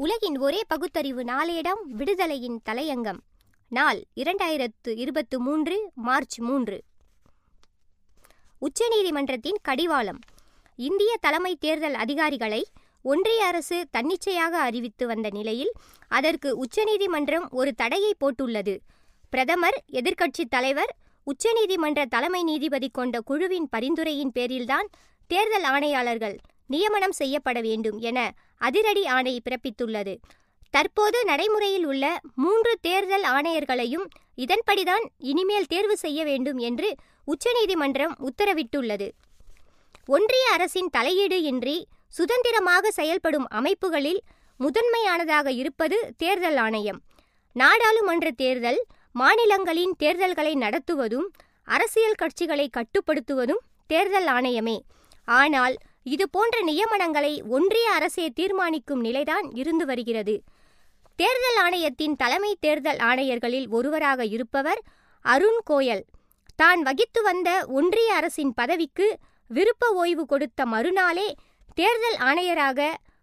உலகின் ஒரே பகுத்தறிவு நாளேடம் விடுதலையின் தலையங்கம். நாள் இரண்டாயிரத்து இருபத்து மூன்று மார்ச் மூன்று. உச்சநீதிமன்றத்தின் கடிவாளம். இந்திய தலைமை தேர்தல் அதிகாரிகளை ஒன்றிய அரசு தன்னிச்சையாக அறிவித்து வந்த நிலையில் அதற்கு உச்சநீதிமன்றம் ஒரு தடையை போட்டுள்ளது. பிரதமர் எதிர்க்கட்சித் தலைவர் உச்சநீதிமன்ற தலைமை நீதிபதி கொண்ட குழுவின் பரிந்துரையின் பேரில்தான் தேர்தல் ஆணையாளர்கள் நியமனம் செய்யப்பட வேண்டும் என அதிரடி ஆணை பிறப்பித்துள்ளது. தற்போது நடைமுறையில் உள்ள மூன்று தேர்தல் ஆணையர்களையும் இதன்படிதான் இனிமேல் தேர்வு செய்ய வேண்டும் என்று உச்சநீதிமன்றம் உத்தரவிட்டுள்ளது. ஒன்றிய அரசின் தலையீடு இன்றி சுதந்திரமாக செயல்படும் அமைப்புகளில் முதன்மையானதாக இருப்பது தேர்தல் ஆணையம். நாடாளுமன்ற தேர்தல் மாநிலங்களின் தேர்தல்களை நடத்துவதும் அரசியல் கட்சிகளை கட்டுப்படுத்துவதும் தேர்தல் ஆணையமே. ஆனால் இது போன்ற நியமனங்களை ஒன்றிய அரசே தீர்மானிக்கும் நிலைதான் இருந்து வருகிறது. தேர்தல் ஆணையத்தின் தலைமை தேர்தல் ஆணையர்களில் ஒருவராக இருப்பவர் அருண் கோயல். தான் வகித்து வந்த ஒன்றிய அரசின் பதவிக்கு விருப்ப ஓய்வு கொடுத்த மறுநாளே தேர்தல் ஆணையராக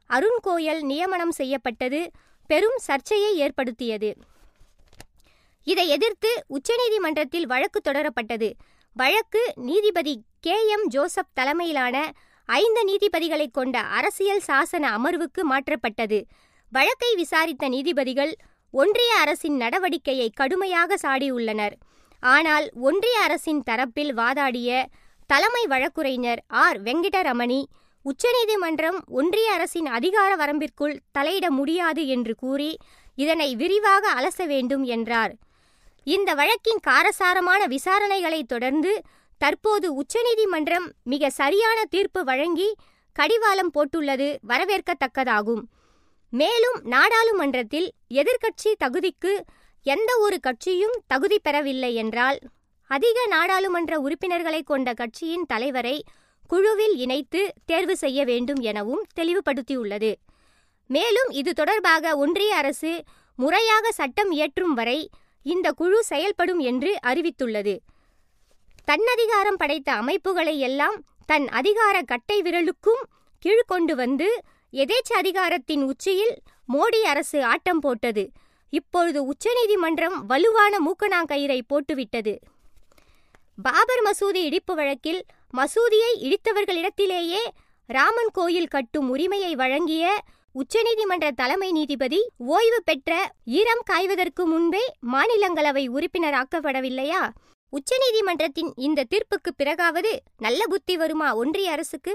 அருண் கோயல் நியமனம் செய்யப்பட்டது பெரும் சர்ச்சையை ஏற்படுத்தியது. இதை எதிர்த்து உச்சநீதிமன்றத்தில் வழக்கு தொடரப்பட்டது. வழக்கு நீதிபதி கே எம் ஜோசப் தலைமையிலான ஐந்து நீதிபதிகளை கொண்ட அரசியல் சாசன அமர்வுக்கு மாற்றப்பட்டது. வழக்கை விசாரித்த நீதிபதிகள் ஒன்றிய அரசின் நடவடிக்கையை கடுமையாக சாடியுள்ளனர். ஆனால் ஒன்றிய அரசின் தரப்பில் வாதாடிய தலைமை வழக்குரைஞர் ஆர். வெங்கடரமணி உச்சநீதிமன்றம் ஒன்றிய அரசின் அதிகார வரம்பிற்குள் தலையிட முடியாது என்று கூறி இதனை விரிவாக அலச வேண்டும் என்றார். இந்த வழக்கின் காரசாரமான விசாரணைகளை தொடர்ந்து தற்போது உச்சநீதிமன்றம் மிக சரியான தீர்ப்பு வழங்கி கடிவாளம் போட்டுள்ளது வரவேற்கத்தக்கதாகும். மேலும் நாடாளுமன்றத்தில் எதிர்க்கட்சி தகுதிக்கு எந்த ஒரு கட்சியும் தகுதி பெறவில்லை என்றால் அதிக நாடாளுமன்ற உறுப்பினர்களை கொண்ட கட்சியின் தலைவரை குழுவில் இணைத்து தேர்வு செய்ய வேண்டும் எனவும் தெளிவுபடுத்தியுள்ளது. மேலும் இது தொடர்பாக ஒன்றிய அரசு முறையாக சட்டம் இயற்றும் வரை இந்த குழு செயல்படும் என்று அறிவித்துள்ளது. தன்னதிகாரம் படைத்த அமைப்புகளை எல்லாம் தன் அதிகார கட்டை விரலுக்கும் கீழ்கொண்டு வந்து எதேச்ச அதிகாரத்தின் உச்சியில் மோடி அரசு ஆட்டம் போட்டது. இப்பொழுது உச்சநீதிமன்றம் வலுவான மூக்கணாங்கயிறை போட்டுவிட்டது. பாபர் மசூதி இடிப்பு வழக்கில் மசூதியை இடித்தவர்களிடத்திலேயே ராமன் கோயில் கட்டும் உரிமையை வழங்கிய உச்சநீதிமன்ற தலைமை நீதிபதி ஓய்வு பெற்ற ஈரம் காய்வதற்கு முன்பே மாநிலங்களவை உறுப்பினராக்கப்படவில்லையா? உச்சநீதிமன்றத்தின் இந்த தீர்ப்புக்கு பிறகாவது நல்ல புத்தி வருமா ஒன்றிய அரசுக்கு?